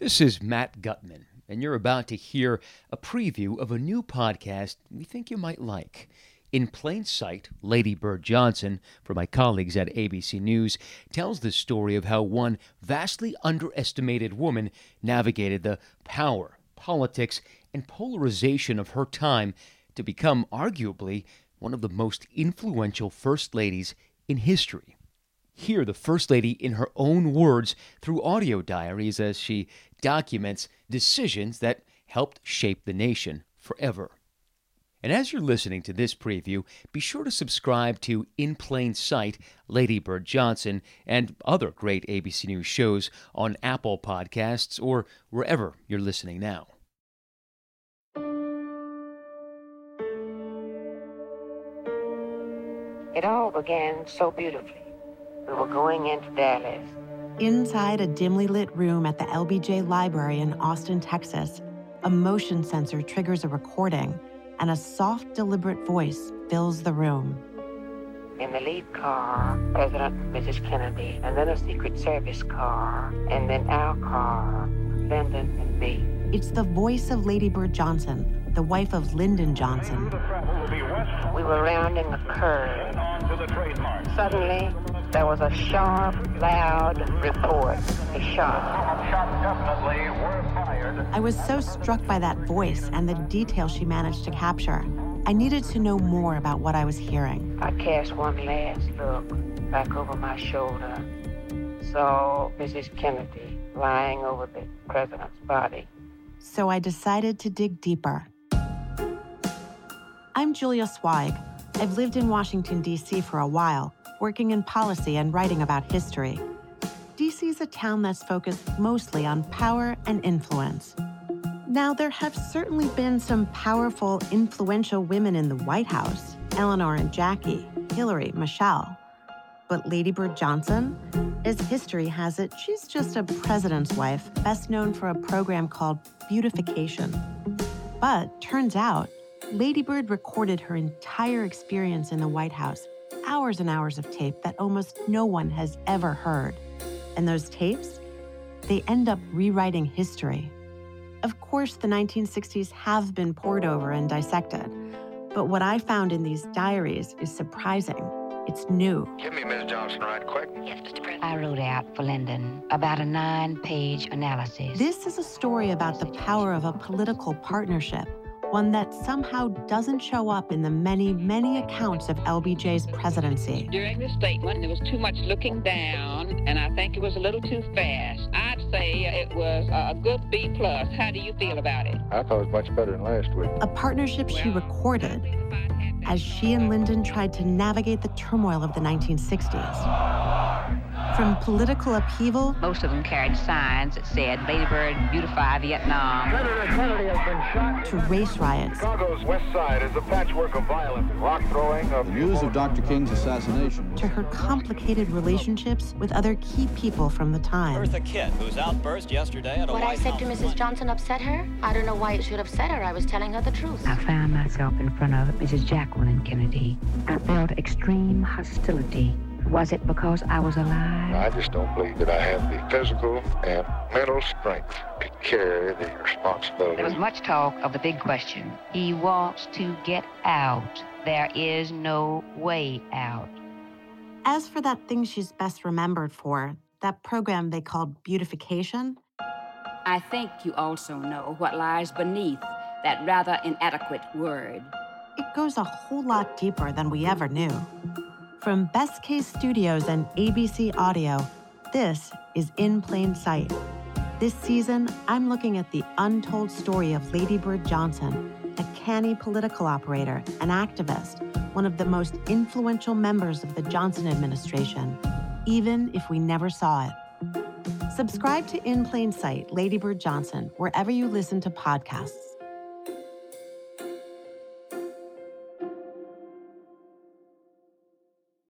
This is Matt Gutman, and you're about to hear a preview of a new podcast we think you might like. In plain sight, Lady Bird Johnson, for my colleagues at ABC News, tells the story of how one vastly underestimated woman navigated the power, politics, and polarization of her time to become arguably one of the most influential first ladies in history. Hear the First Lady in her own words through audio diaries as she documents decisions that helped shape the nation forever. And as you're listening to this preview, be sure to subscribe to In Plain Sight, Lady Bird Johnson, and other great ABC News shows on Apple Podcasts or wherever you're listening now. It all began so beautifully. We were going into Dallas. Inside a dimly lit room at the LBJ Library in Austin, Texas, a motion sensor triggers a recording, and a soft, deliberate voice fills the room. In the lead car, President Mrs. Kennedy, and then a Secret Service car, and then our car, Lyndon and me. It's the voice of Lady Bird Johnson, the wife of Lyndon Johnson. We were rounding a curve. Suddenly, there was a sharp, loud report. A shot. Shots definitely were fired. I was so struck by that voice and the detail she managed to capture. I needed to know more about what I was hearing. I cast one last look back over my shoulder. Saw Mrs. Kennedy lying over the president's body. So I decided to dig deeper. I'm Julia Sweig. I've lived in Washington, D.C. for a while, working in policy and writing about history. D.C. is a town that's focused mostly on power and influence. Now, there have certainly been some powerful, influential women in the White House Eleanor and Jackie, Hillary, Michelle. But Lady Bird Johnson, as history has it, she's just a president's wife, best known for a program called Beautification. But turns out, Lady Bird recorded her entire experience in the White House, hours and hours of tape that almost no one has ever heard. And those tapes, they end up rewriting history. Of course, the 1960s have been pored over and dissected, but what I found in these diaries is surprising. It's new. Give me Miss Johnson right quick. Yes, Mr. President. I wrote out for Lyndon about a nine page analysis. This is a story about the power of a political partnership, one that somehow doesn't show up in the many, many accounts of LBJ's presidency. During the statement, there was too much looking down, and I think it was a little too fast. I'd say it was a good B plus. How do you feel about it? I thought it was much better than last week. A partnership she recorded as she and Lyndon tried to navigate the turmoil of the 1960s. From political upheaval Most of them carried signs that said Lady Bird beautify Vietnam. Senator Kennedy has been shot. to race riots Chicago's west side is a patchwork of violence, rock throwing, of The news of Dr. King's assassination to her complicated relationships with other key people from the time. Eartha Kitt, whose outburst yesterday at a What I White said to Mrs. luncheon. Johnson upset her? I don't know why it should upset her. I was telling her the truth. I found myself in front of Mrs. Jacqueline Kennedy. I felt extreme hostility. Was it because I was alive? I just don't believe that I have the physical and mental strength to carry the responsibility. There was much talk of the big question. He wants to get out. There is no way out. As for that thing she's best remembered for, that program they called Beautification, I think you also know what lies beneath that rather inadequate word. it goes a whole lot deeper than we ever knew. From Best Case Studios and ABC Audio, this is In Plain Sight. This season, I'm looking at the untold story of Lady Bird Johnson, a canny political operator, an activist, one of the most influential members of the Johnson administration, even if we never saw it. Subscribe to In Plain Sight, Lady Bird Johnson, wherever you listen to podcasts.